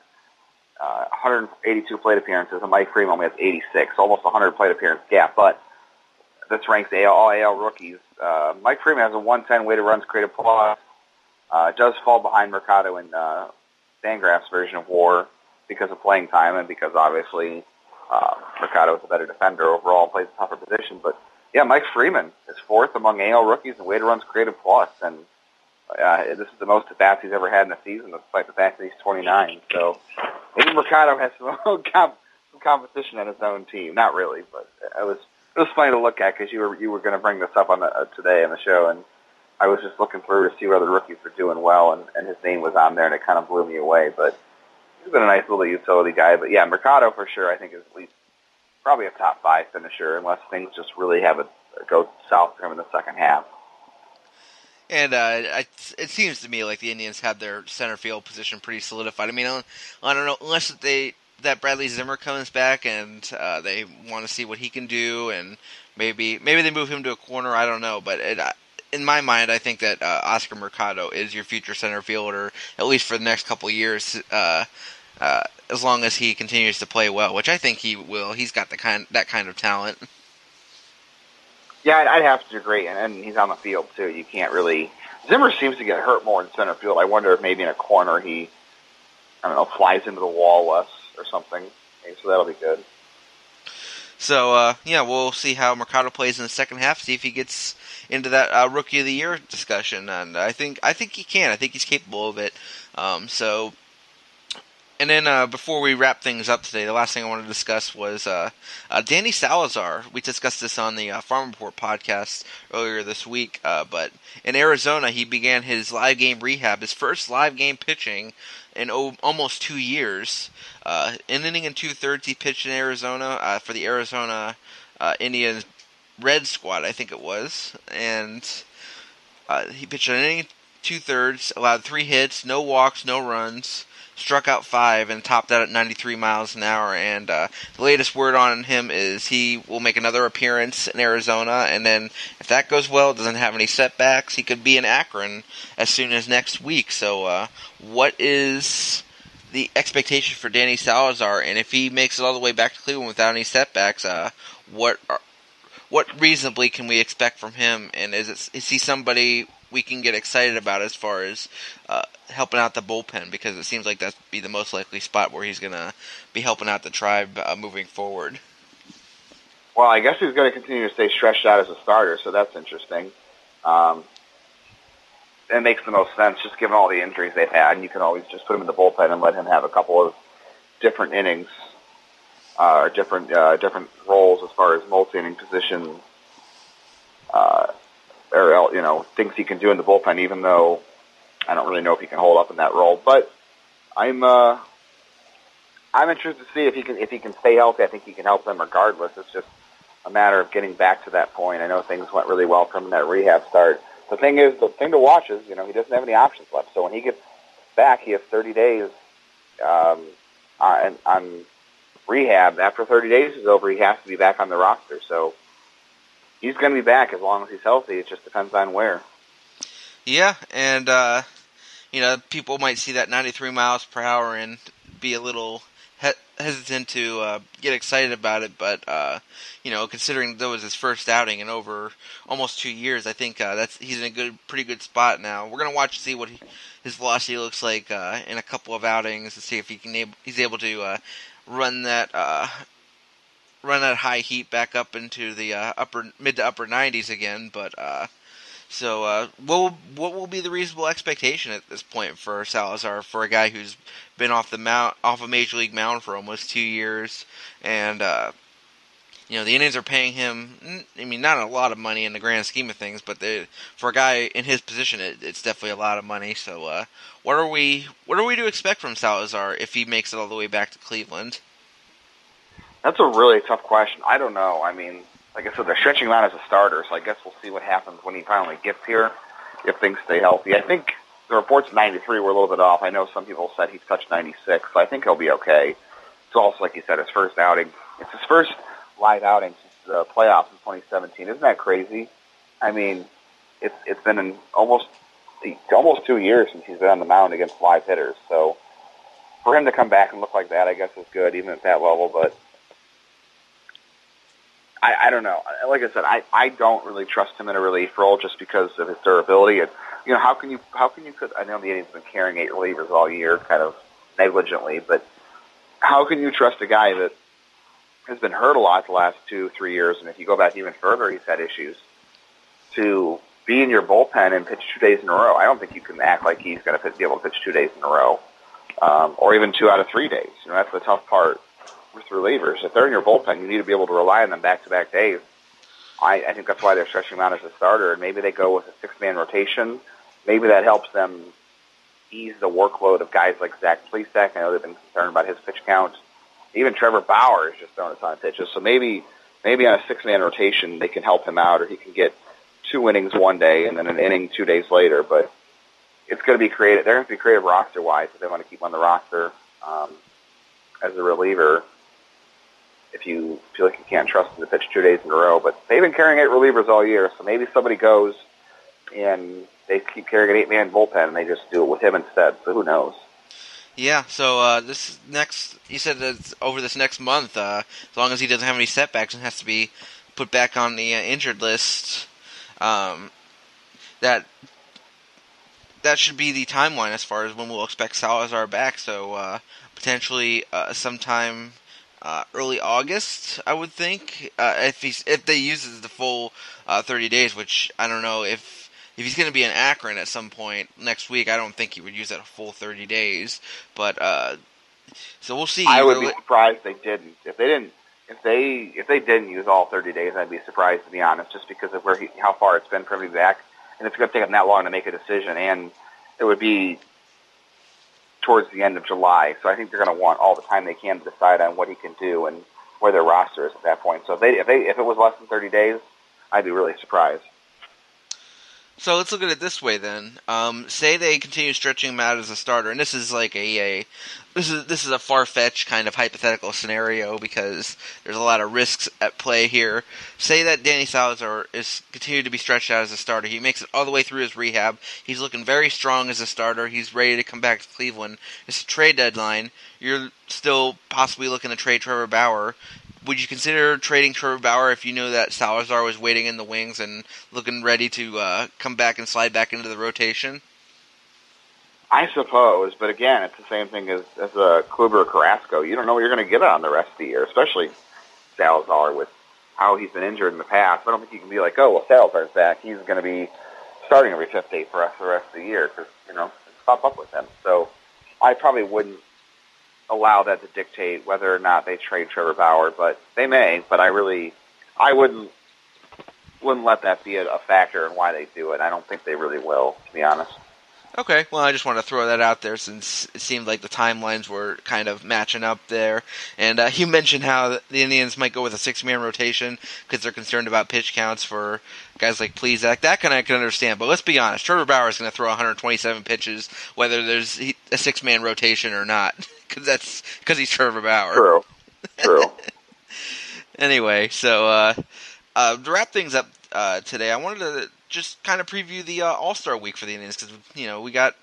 uh, 182 plate appearances, and Mike Freeman only has 86, almost 100 plate appearance gap. But this ranks AL, all AL rookies. Uh, Mike Freeman has a 110 weighted runs created plus. Uh, does fall behind Mercado in uh, FanGraphs' version of WAR because of playing time and because obviously uh, Mercado is a better defender overall and plays a tougher position. But yeah, Mike Freeman is fourth among AL rookies in weighted runs created plus, and uh, this is the most at bats he's ever had in a season, despite the fact that he's 29. So maybe Mercado has some, some competition on his own team. Not really, but it was it was funny to look at because you were you were going to bring this up on the, uh, today on the show, and I was just looking through to see whether rookies were doing well, and, and his name was on there, and it kind of blew me away. But he's been a nice little utility guy. But yeah, Mercado for sure, I think is at least probably a top five finisher, unless things just really have a go south for him in the second half. And uh, it seems to me like the Indians have their center field position pretty solidified. I mean, I don't know unless they that Bradley Zimmer comes back and uh, they want to see what he can do, and maybe maybe they move him to a corner. I don't know, but it, in my mind, I think that uh, Oscar Mercado is your future center fielder at least for the next couple years. Uh, uh, as long as he continues to play well, which I think he will. He's got the kind that kind of talent. Yeah, I'd have to agree, and, and he's on the field too. You can't really. Zimmer seems to get hurt more in center field. I wonder if maybe in a corner he, I don't know, flies into the wall less or something. So that'll be good. So uh, yeah, we'll see how Mercado plays in the second half. See if he gets into that uh, rookie of the year discussion, and I think I think he can. I think he's capable of it. Um, so and then uh, before we wrap things up today, the last thing I want to discuss was uh, uh, Danny Salazar. We discussed this on the uh, Farm Report podcast earlier this week. But in Arizona, he began his live game rehab, his first live game pitching in o- almost two years. Uh, an inning and two thirds he pitched in Arizona uh, for the Arizona uh, Indians Red Squad, I think it was, and uh, he pitched an inning two thirds, allowed three hits, no walks, no runs struck out five and topped out at 93 miles an hour. And uh, the latest word on him is he will make another appearance in Arizona, and then if that goes well, doesn't have any setbacks, he could be in Akron as soon as next week. So, uh, what is the expectation for Danny Salazar? And if he makes it all the way back to Cleveland without any setbacks, uh, what are, what reasonably can we expect from him? And is it, is he somebody we can get excited about as far as uh, helping out the bullpen because it seems like that'd be the most likely spot where he's going to be helping out the tribe uh, moving forward. Well, I guess he's going to continue to stay stretched out as a starter, so that's interesting. Um, it makes the most sense just given all the injuries they've had. And you can always just put him in the bullpen and let him have a couple of different innings uh, or different uh, different roles as far as multi-inning position uh, or you know things he can do in the bullpen. Even though I don't really know if he can hold up in that role, but I'm uh, I'm interested to see if he can if he can stay healthy. I think he can help them regardless. It's just a matter of getting back to that point. I know things went really well from that rehab start. The thing is, the thing to watch is, you know, he doesn't have any options left. So when he gets back, he has 30 days um, on, on rehab. After 30 days is over, he has to be back on the roster. So he's going to be back as long as he's healthy. It just depends on where. Yeah, and uh, you know, people might see that 93 miles per hour and be a little he- hesitant to uh, get excited about it, but uh, you know, considering that was his first outing in over almost two years, I think uh, that's he's in a good, pretty good spot now. We're gonna watch see what he, his velocity looks like uh, in a couple of outings to see if he can able, he's able to uh, run that uh, run that high heat back up into the uh, upper mid to upper 90s again. But uh, so uh, what will, what will be the reasonable expectation at this point for Salazar for a guy who's been off the mount off a major league mound for almost two years and. Uh, you know the Indians are paying him. I mean, not a lot of money in the grand scheme of things, but they, for a guy in his position, it, it's definitely a lot of money. So, uh, what are we what are we to expect from Salazar if he makes it all the way back to Cleveland? That's a really tough question. I don't know. I mean, like I said, they're stretching him out as a starter, so I guess we'll see what happens when he finally gets here, if things stay healthy. I think the reports 93 were a little bit off. I know some people said he's touched 96, so I think he'll be okay. It's also, like you said, his first outing. It's his first live outing since the playoffs in 2017. Isn't that crazy? I mean, it's it's been in almost almost two years since he's been on the mound against live hitters. So for him to come back and look like that, I guess is good, even at that level. But I, I don't know. Like I said, I, I don't really trust him in a relief role just because of his durability. And you know, how can you how can you put? I know the Indians have been carrying eight relievers all year, kind of negligently, but how can you trust a guy that has been hurt a lot the last two three years? And if you go back even further, he's had issues to be in your bullpen and pitch two days in a row. I don't think you can act like he's going to be able to pitch two days in a row, um, or even two out of three days. You know, that's the tough part with relievers. If they're in your bullpen, you need to be able to rely on them back-to-back days. I, I think that's why they're stretching him out as a starter, and maybe they go with a six-man rotation. Maybe that helps them ease the workload of guys like Zach Plesac. I know they've been concerned about his pitch count. Even Trevor Bauer has just thrown a ton of pitches, so maybe maybe on a six-man rotation they can help him out, or he can get two innings one day and then an inning two days later. But it's going to be creative. They're going to be creative roster-wise if they want to keep on the roster um, as a reliever if you feel like you can't trust him to pitch two days in a row. But they've been carrying eight relievers all year, so maybe somebody goes and they keep carrying an eight-man bullpen, and they just do it with him instead. So who knows? Yeah. So uh, this next, he said that over this next month, uh, as long as he doesn't have any setbacks and has to be put back on the uh, injured list, um, that that should be the timeline as far as when we'll expect Salazar back. So uh, potentially uh, sometime uh, early August, I would think. Uh, if he's if they use the full uh, 30 days, which I don't know if if he's going to be in Akron at some point next week, I don't think he would use that full 30 days. But uh, so we'll see. I would be surprised if they didn't. If they didn't, if they if they didn't use all 30 days, I'd be surprised to be honest, just because of where he, how far it's been from him back, and it's going to take him that long to make a decision, and it would be towards the end of July. So I think they're going to want all the time they can to decide on what he can do and where their roster is at that point. So if they if they if it was less than 30 days, I'd be really surprised. So let's look at it this way then. Um, say they continue stretching him out as a starter, and this is like a, a this is this is a far fetched kind of hypothetical scenario because there's a lot of risks at play here. Say that Danny Salazar is continued to be stretched out as a starter. He makes it all the way through his rehab. He's looking very strong as a starter. He's ready to come back to Cleveland. It's a trade deadline. You're still possibly looking to trade Trevor Bauer would you consider trading Trevor Bauer if you knew that Salazar was waiting in the wings and looking ready to uh, come back and slide back into the rotation? I suppose, but again, it's the same thing as as a uh, Kluber Carrasco. You don't know what you're going to get on the rest of the year, especially Salazar with how he's been injured in the past. I don't think you can be like, oh, well, Salazar's back. He's going to be starting every fifth day for us the rest of the year because you know it's up with him. So I probably wouldn't allow that to dictate whether or not they trade Trevor Bauer, but they may. But I really, I wouldn't wouldn't let that be a, factor in why they do it. I don't think they really will, to be honest. Okay, well, I just want to throw that out there since it seemed like the timelines were kind of matching up there. And uh, you mentioned how the Indians might go with a six-man rotation because they're concerned about pitch counts for guys like Plesac. That kind of I can understand, but let's be honest, Trevor Bauer is going to throw 127 pitches whether there's a six-man rotation or not, because that's because he's Trevor Bauer. True. True. anyway, so uh, uh, to wrap things up uh, today, I wanted to just kind of preview the uh, All Star Week for the Indians because you know we got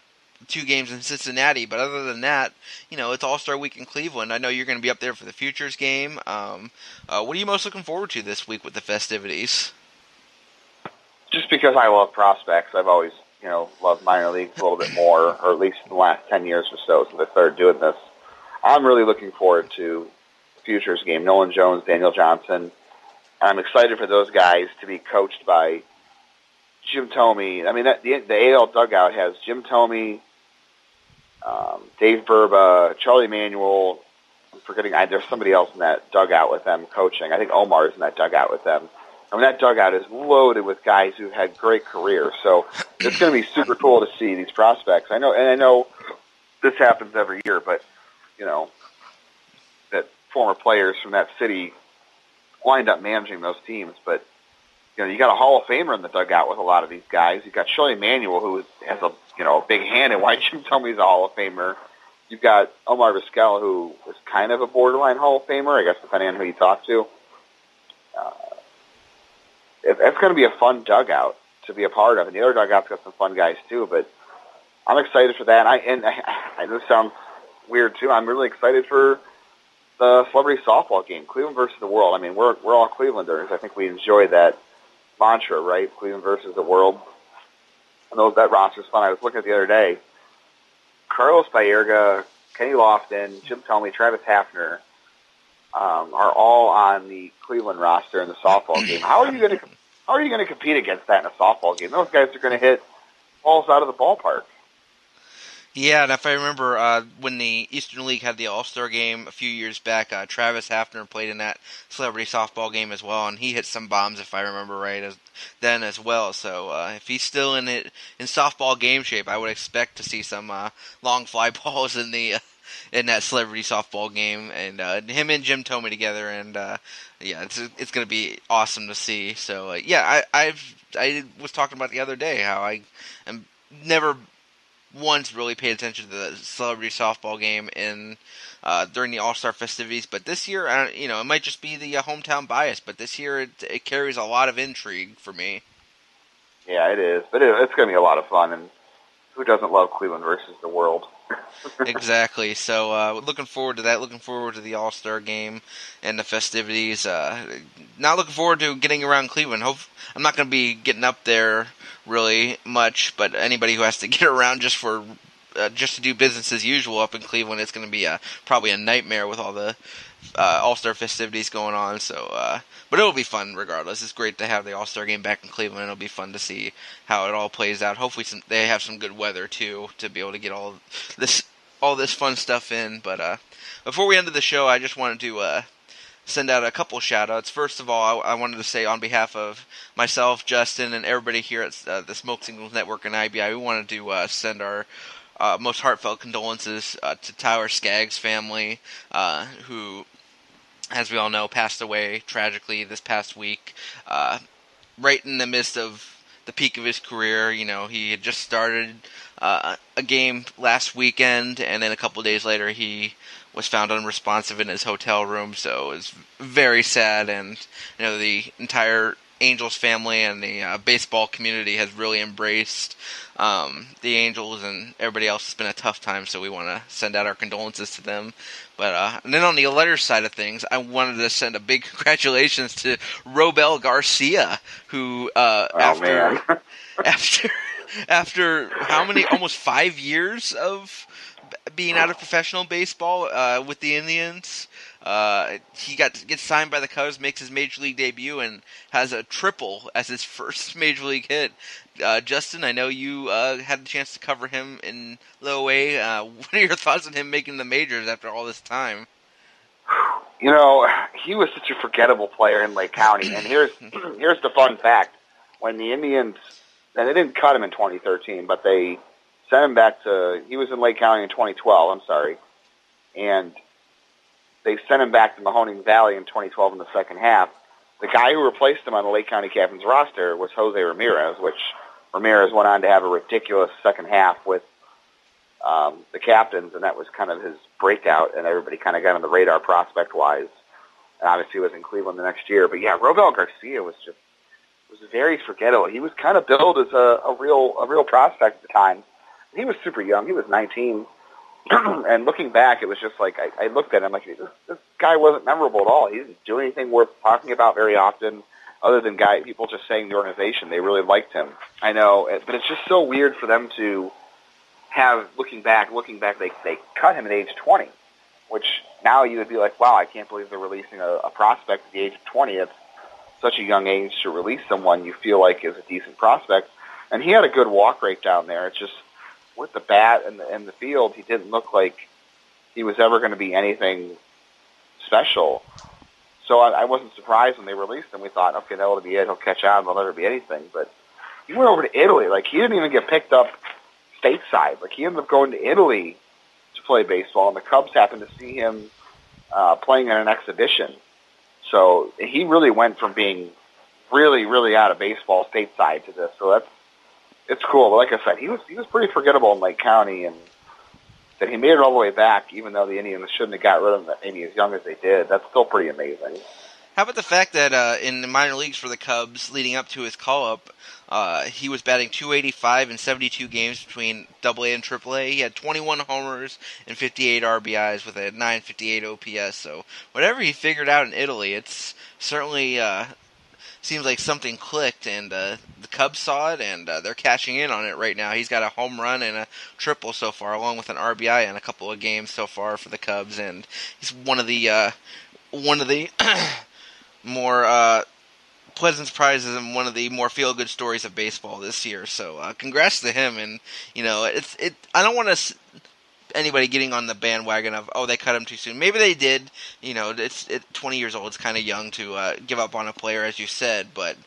two games in Cincinnati, but other than that, you know it's All Star Week in Cleveland. I know you're going to be up there for the Futures game. Um, uh, what are you most looking forward to this week with the festivities? Just because I love prospects, I've always you know loved minor leagues a little bit more, or at least in the last ten years or so since I started doing this. I'm really looking forward to Futures game. Nolan Jones, Daniel Johnson. I'm excited for those guys to be coached by Jim Thome. I mean, that, the, the AL dugout has Jim Thome, um, Dave Burba, Charlie Manuel. I'm forgetting, I, there's somebody else in that dugout with them coaching. I think Omar is in that dugout with them. I mean, that dugout is loaded with guys who had great careers. So it's going to be super cool to see these prospects. I know, and I know this happens every year, but you know that former players from that city wind up managing those teams. But you know, you got a Hall of Famer in the dugout with a lot of these guys. You've got Charlie Manuel, who has a you know a big hand, and why Jim Thome he's a Hall of Famer. You've got Omar Vizquel, who is kind of a borderline Hall of Famer, I guess, depending on who you talk to. Uh, it's going to be a fun dugout to be a part of, and the other dugout's got some fun guys too. But I'm excited for that. And I and I, I this sounds weird too. I'm really excited for the celebrity softball game, Cleveland versus the world. I mean, we're we're all Clevelanders. I think we enjoy that mantra, right? Cleveland versus the world. And those that roster's fun. I was looking at the other day. Carlos Baerga, Kenny Lofton, Jim Thome, Travis Hafner um, are all on the Cleveland roster in the softball game. How are you going to how are you going to compete against that in a softball game? Those guys are going to hit balls out of the ballpark. Yeah, and if I remember uh, when the Eastern League had the All Star game a few years back, uh, Travis Hafner played in that celebrity softball game as well, and he hit some bombs if I remember right as, then as well. So uh, if he's still in it in softball game shape, I would expect to see some uh, long fly balls in the uh, in that celebrity softball game, and uh, him and Jim Thome together, and yeah, it's it's to be awesome to see. So yeah, I I've I was talking about the other day how I am never once really paid attention to the celebrity softball game in uh, during the All Star festivities, but this year, I you know, it might just be the uh, hometown bias, but this year it, it, carries a lot of intrigue for me. Yeah, it is, but it, it's going to be a lot of fun, and who doesn't love Cleveland versus the world? Exactly. So, uh, looking forward to that. Looking forward to the All Star game and the festivities. Uh, not looking forward to getting around Cleveland. Hope I'm not going to be getting up there really much, but anybody who has to get around just for uh, just to do business as usual up in Cleveland, it's going to be a, probably a nightmare with all the uh, All Star festivities going on. So, uh, but it'll be fun regardless. It's great to have the All Star game back in Cleveland. It'll be fun to see how it all plays out. Hopefully, some, they have some good weather too to be able to get all this all this fun stuff in. But uh, before we end the show, I just wanted to uh, send out a couple shout outs. First of all, I, I, wanted to say on behalf of myself, Justin, and everybody here at uh, the Smoke Signals Network and IBI, we wanted to uh, send our uh, most heartfelt condolences uh, to Tyler Skaggs' family, uh, who, as we all know, passed away tragically this past week, uh, right in the midst of the peak of his career. You know, he had just started a game last weekend, and then a couple days later, he was found unresponsive in his hotel room. So it was very sad, and you know the entire Angels family and the uh, baseball community has really embraced um, the Angels, and everybody else has been a tough time. So we want to send out our condolences to them. But uh, and then on the letter side of things, I wanted to send a big congratulations to Robel Garcia, who uh, oh, after after after how many almost five years of being out of professional baseball uh, with the Indians. Uh, he got gets signed by the Cubs, makes his major league debut, and has a triple as his first major league hit. Uh, Justin, I know you uh, had a chance to cover him in low A. Uh, what are your thoughts on him making the majors after all this time? You know, he was such a forgettable player in Lake County. And here's here's the fun fact: when the Indians, and they didn't cut him in 2013, but they sent him back to. He was in Lake County in 2012. I'm sorry, and they sent him back to Mahoning Valley in 2012 in the second half. The guy who replaced him on the Lake County Captains roster was Jose Ramirez, which Ramirez went on to have a ridiculous second half with um, the captains, and that was kind of his breakout, and everybody kind of got on the radar prospect-wise. And obviously, was in Cleveland the next year. But yeah, Robel Garcia was just was very forgettable. He was kind of billed as a, a real a real prospect at the time. He was super young. He was 19. and looking back, it was just like I, I looked at him like this, this guy wasn't memorable at all. He didn't do anything worth talking about very often, other than guy people just saying the organization they really liked him. I know, but it's just so weird for them to have looking back, looking back, they they cut him at age 20, which now you would be like, wow, I can't believe they're releasing a, a prospect at the age of 20. It's such a young age to release someone you feel like is a decent prospect. And he had a good walk rate down there. It's just with the bat and the, and the field, he didn't look like he was ever going to be anything special. So I, I wasn't surprised when they released him. We thought, okay, that'll be it. He'll catch on. He'll never be anything. But he went over to Italy. Like he didn't even get picked up stateside. Like he ended up going to Italy to play baseball, and the Cubs happened to see him uh, playing in an exhibition. So he really went from being really, really out of baseball stateside to this. So that's it's cool. But like I said, he was he was pretty forgettable in Lake County, and that he made it all the way back, even though the Indians shouldn't have got rid of him maybe as young as they did. That's still pretty amazing. How about the fact that uh, in the minor leagues for the Cubs, leading up to his call up, uh, he was batting 285 in 72 games between Double A and Triple A. He had 21 homers and 58 RBIs with a 958 OPS. So whatever he figured out in Italy, it's certainly uh, seems like something clicked, and uh, the Cubs saw it, and uh, they're cashing in on it right now. He's got a home run and a triple so far, along with an RBI in a couple of games so far for the Cubs, and he's one of the uh, one of the more uh, pleasant surprises and one of the more feel good stories of baseball this year. So, uh, congrats to him. And you know, it's it. I don't want to anybody getting on the bandwagon of oh they cut him too soon. Maybe they did. You know, it's it, 20 years old. It's kind of young to uh, give up on a player, as you said. But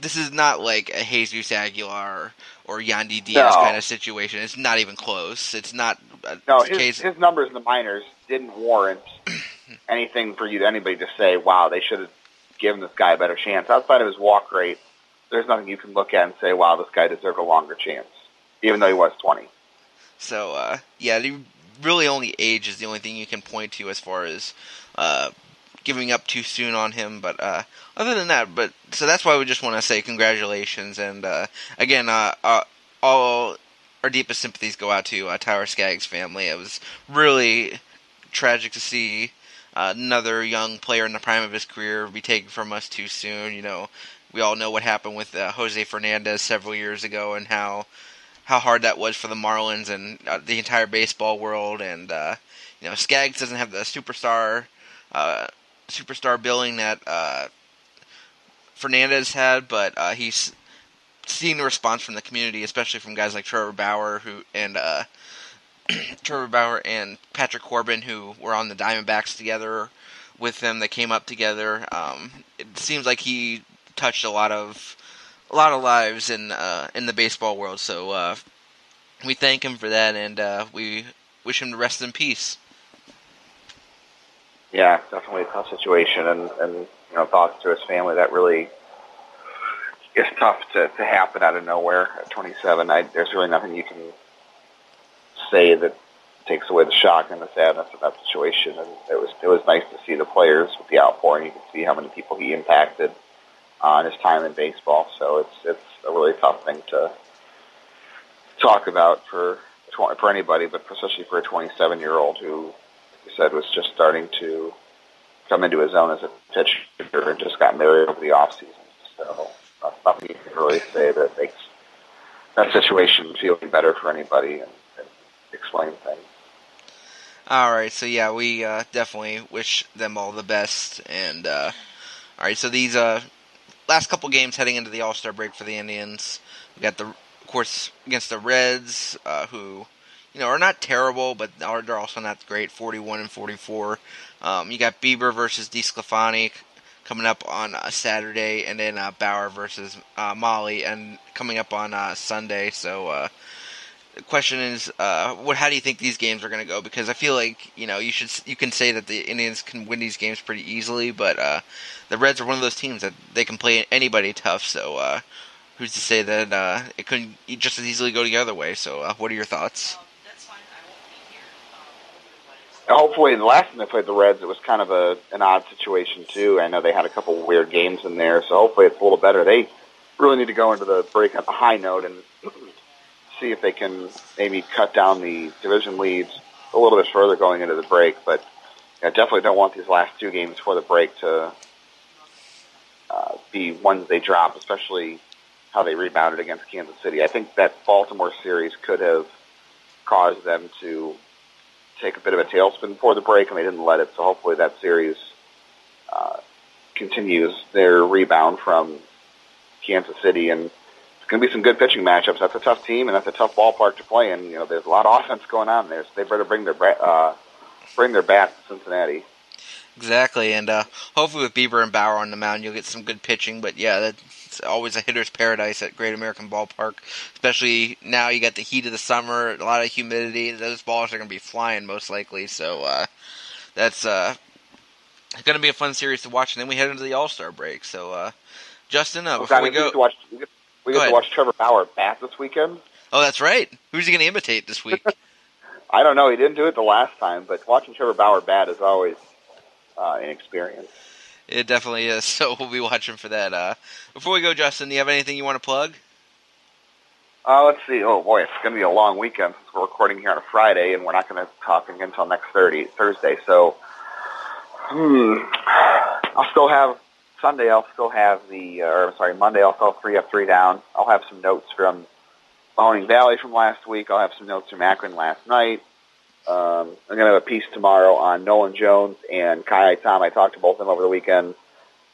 this is not like a Jesus Aguilar or Yandy Diaz No. kind of situation. It's not even close. It's not. A No, his, case. his numbers in the minors didn't warrant anything for you to anybody to say, "Wow, they should have given this guy a better chance." Outside of his walk rate, there's nothing you can look at and say, "Wow, this guy deserved a longer chance," even though he was 20. So uh, yeah, really only age is the only thing you can point to as far as uh, giving up too soon on him. But uh, other than that, but so that's why we just want to say congratulations and uh, again, uh, uh, all our deepest sympathies go out to uh, Tyler Skaggs' family. It was really tragic to see another young player in the prime of his career be taken from us too soon. You know, we all know what happened with Jose Fernandez several years ago and how how hard that was for the Marlins and uh, the entire baseball world. And uh, you know, Skaggs doesn't have the superstar uh, superstar billing that uh, Fernandez had, but uh, he's seen the response from the community, especially from guys like Trevor Bauer, who and uh, Trevor Bauer and Patrick Corbin, who were on the Diamondbacks together with them. They came up together. Um, it seems like he touched a lot of a lot of lives in uh, in the baseball world. So uh, we thank him for that, and uh, we wish him to rest in peace. Yeah, definitely a tough situation, and and you know, thoughts to his family. That really is tough to to happen out of nowhere at 27. I, there's really nothing you can say that takes away the shock and the sadness of that situation. And it was it was nice to see the players with the outpouring. You could see how many people he impacted on his time in baseball. So it's it's a really tough thing to talk about for for anybody, but especially for a 27 year old who, like you said, was just starting to come into his own as a pitcher and just got married over the off season. So nothing you can really say that makes that situation feel better for anybody and, and explain things. All right, so yeah, we uh, definitely wish them all the best. And uh, all right, so these uh, last couple games heading into the All Star break for the Indians, we got the, of course, against the Reds, uh, who you know are not terrible, but are they're also not great, forty-one and forty-four. Um, you got Bieber versus DeSclafani coming up on uh, Saturday, and then uh, Bauer versus uh, Mahle, and coming up on uh, Sunday. So. The question is, uh, what? How do you think these games are going to go? Because I feel like you know you should you can say that the Indians can win these games pretty easily, but uh, the Reds are one of those teams that they can play anybody tough. So uh, who's to say that uh, it couldn't just as easily go the other way? So uh, what are your thoughts? hopefully in the last time they played the Reds, it was kind of a an odd situation too. I know they had a couple weird games in there, so hopefully it's a little better. They really need to go into the break on a high note and see if they can maybe cut down the division leads a little bit further going into the break. But I definitely don't want these last two games before the break to uh, be ones they drop, especially how they rebounded against Kansas City. I think that Baltimore series could have caused them to take a bit of a tailspin before the break, and they didn't let it. So hopefully that series uh, continues their rebound from Kansas City and going to be some good pitching matchups. That's a tough team, and that's a tough ballpark to play in. You know, there's a lot of offense going on there, so they better bring their uh, bring their bats to Cincinnati. Exactly, and uh, hopefully with Bieber and Bauer on the mound, you'll get some good pitching. But yeah, that's always a hitter's paradise at Great American Ballpark. Especially now, you got the heat of the summer, a lot of humidity. Those balls are going to be flying most likely. So uh, that's uh, going to be a fun series to watch. And then we head into the All Star break. So uh, Justin, uh, before we go, we watch, we get to watch Trevor Bauer bat this weekend. Oh, that's right. Who's he going to imitate this week? I don't know. He didn't do it the last time, but watching Trevor Bauer bat is always uh, an experience. It definitely is. So we'll be watching for that. Uh, before we go, Justin, do you have anything you want to plug? Uh, let's see. Oh boy, it's going to be a long weekend since we're recording here on a Friday, and we're not going to talk again until next 30, Thursday. So, hmm, I'll still have Sunday I'll still have the, uh, or I'm sorry, Monday I'll have three up, three down. I'll have some notes from Mahoning Valley from last week. I'll have some notes from Akron last night. Um, I'm going to have a piece tomorrow on Nolan Jones and Ka'ai Tom. I talked to both of them over the weekend.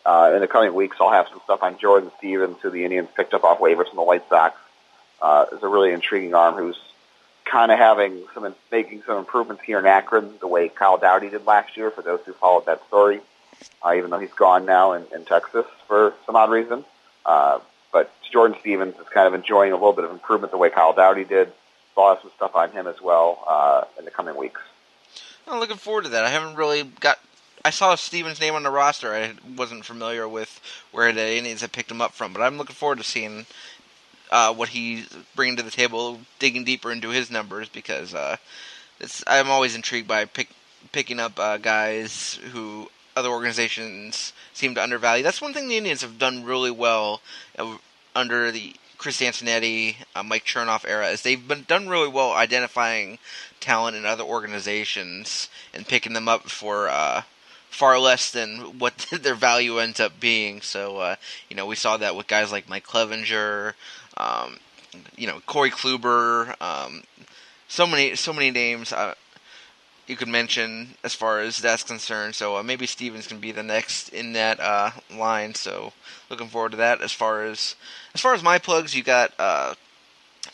Uh, in the coming weeks, I'll have some stuff on Jordan Stevens, who the Indians picked up off waivers from the White Sox. Uh, is a really intriguing arm who's kind of having some making some improvements here in Akron, the way Kyle Dowdy did last year. For those who followed that story, uh, even though he's gone now in, in Texas for some odd reason. Uh, but Jordan Stevens is kind of enjoying a little bit of improvement the way Kyle Dowdy did. Have some stuff on him as well uh, in the coming weeks. I'm looking forward to that. I haven't really got. I saw Stevens' name on the roster. I wasn't familiar with where the Indians had picked him up from, but I'm looking forward to seeing uh, what he's bringing to the table, digging deeper into his numbers because uh, I'm always intrigued by pick, picking up uh, guys who other organizations seem to undervalue. That's one thing the Indians have done really well uh, under the Chris Antonetti, uh, Mike Chernoff era is they've been done really well identifying talent in other organizations and picking them up for uh, far less than what their value ends up being. So uh, you know we saw that with guys like Mike Clevinger, um, you know Corey Kluber, um, so many so many names. You could mention as far as that's concerned. So uh, maybe Stevens can be the next in that uh, line. So looking forward to that. As far as as far as my plugs, you got uh,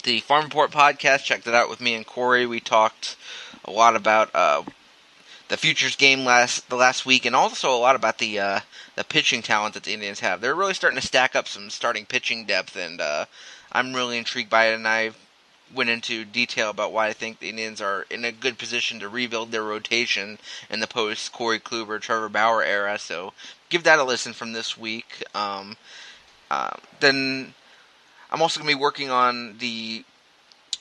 the Farm Report podcast. Checked it out with me and Corey. We talked a lot about uh, the futures game last the last week, and also a lot about the uh, the pitching talent that the Indians have. They're really starting to stack up some starting pitching depth, and uh, I'm really intrigued by it. And I've went into detail about why I think the Indians are in a good position to rebuild their rotation in the post Corey Kluber, Trevor Bauer era. So give that a listen from this week. Um, uh, then I'm also going to be working on the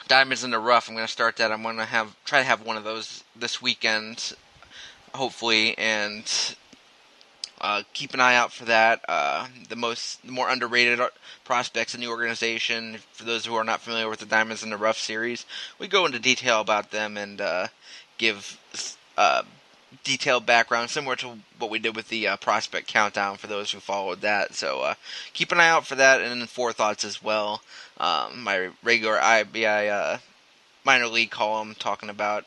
Diamonds in the Rough. I'm going to start that. I'm going to have try to have one of those this weekend, hopefully, and uh, keep an eye out for that. Uh, the most, the more underrated prospects in the organization. For those who are not familiar with the Diamonds in the Rough series, we go into detail about them and uh, give uh, detailed background, similar to what we did with the uh, prospect countdown. For those who followed that, so uh, keep an eye out for that, and then Forethoughts as well. Um, my regular IBI minor league column talking about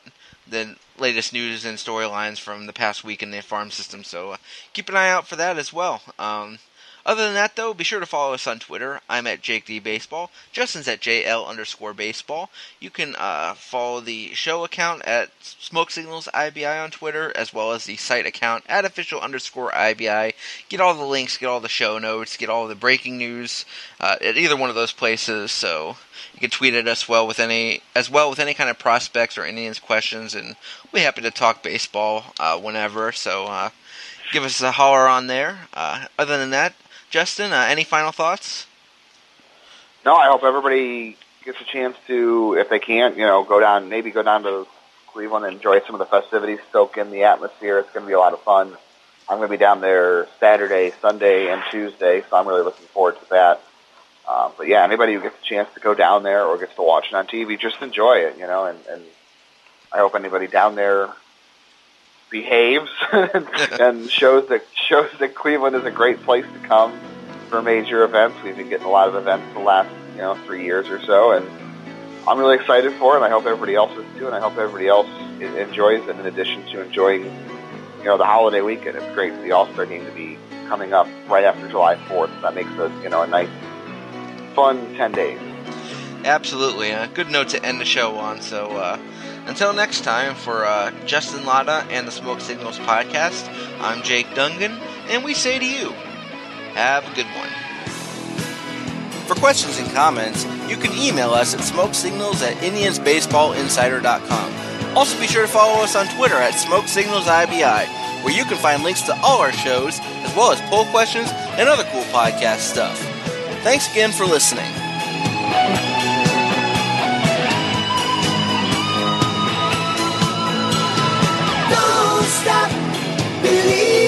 the latest news and storylines from the past week in the farm system. So uh, keep an eye out for that as well. Um, Other than that, though, be sure to follow us on Twitter. I'm at Jake D Baseball. Justin's at JL underscore baseball. You can uh, follow the show account at Smoke Signals IBI on Twitter, as well as the site account at official underscore IBI. Get all the links, get all the show notes, get all the breaking news uh, at either one of those places. So you can tweet at us well with any as well with any kind of prospects or Indians questions, and we happen to talk baseball uh, whenever. So uh, give us a holler on there. Uh, other than that, Justin, uh, any final thoughts? No, I hope everybody gets a chance to, if they can't, you know, go down, maybe go down to Cleveland and enjoy some of the festivities, soak in the atmosphere. It's going to be a lot of fun. I'm going to be down there Saturday, Sunday, and Tuesday, so I'm really looking forward to that. Um, but yeah, anybody who gets a chance to go down there or gets to watch it on TV, just enjoy it, you know. And, and I hope anybody down there behaves and shows that shows that Cleveland is a great place to come for major events. We've been getting a lot of events the last you know three years or so, and I'm really excited for it. And I hope everybody else is too, and I hope everybody else enjoys it. In addition to enjoying you know the holiday weekend, it's great for the All Star game to be coming up right after July 4th. That makes it you know a nice, fun ten days. Absolutely, a good note to end the show on. So. Uh until next time, for uh, Justin Latta and the Smoke Signals podcast, I'm Jake Dungan, and we say to you, have a good one. For questions and comments, you can email us at smokesignals at indiansbaseballinsider.com. Also be sure to follow us on Twitter at SmokeSignalsIBI, where you can find links to all our shows, as well as poll questions and other cool podcast stuff. Thanks again for listening. believe.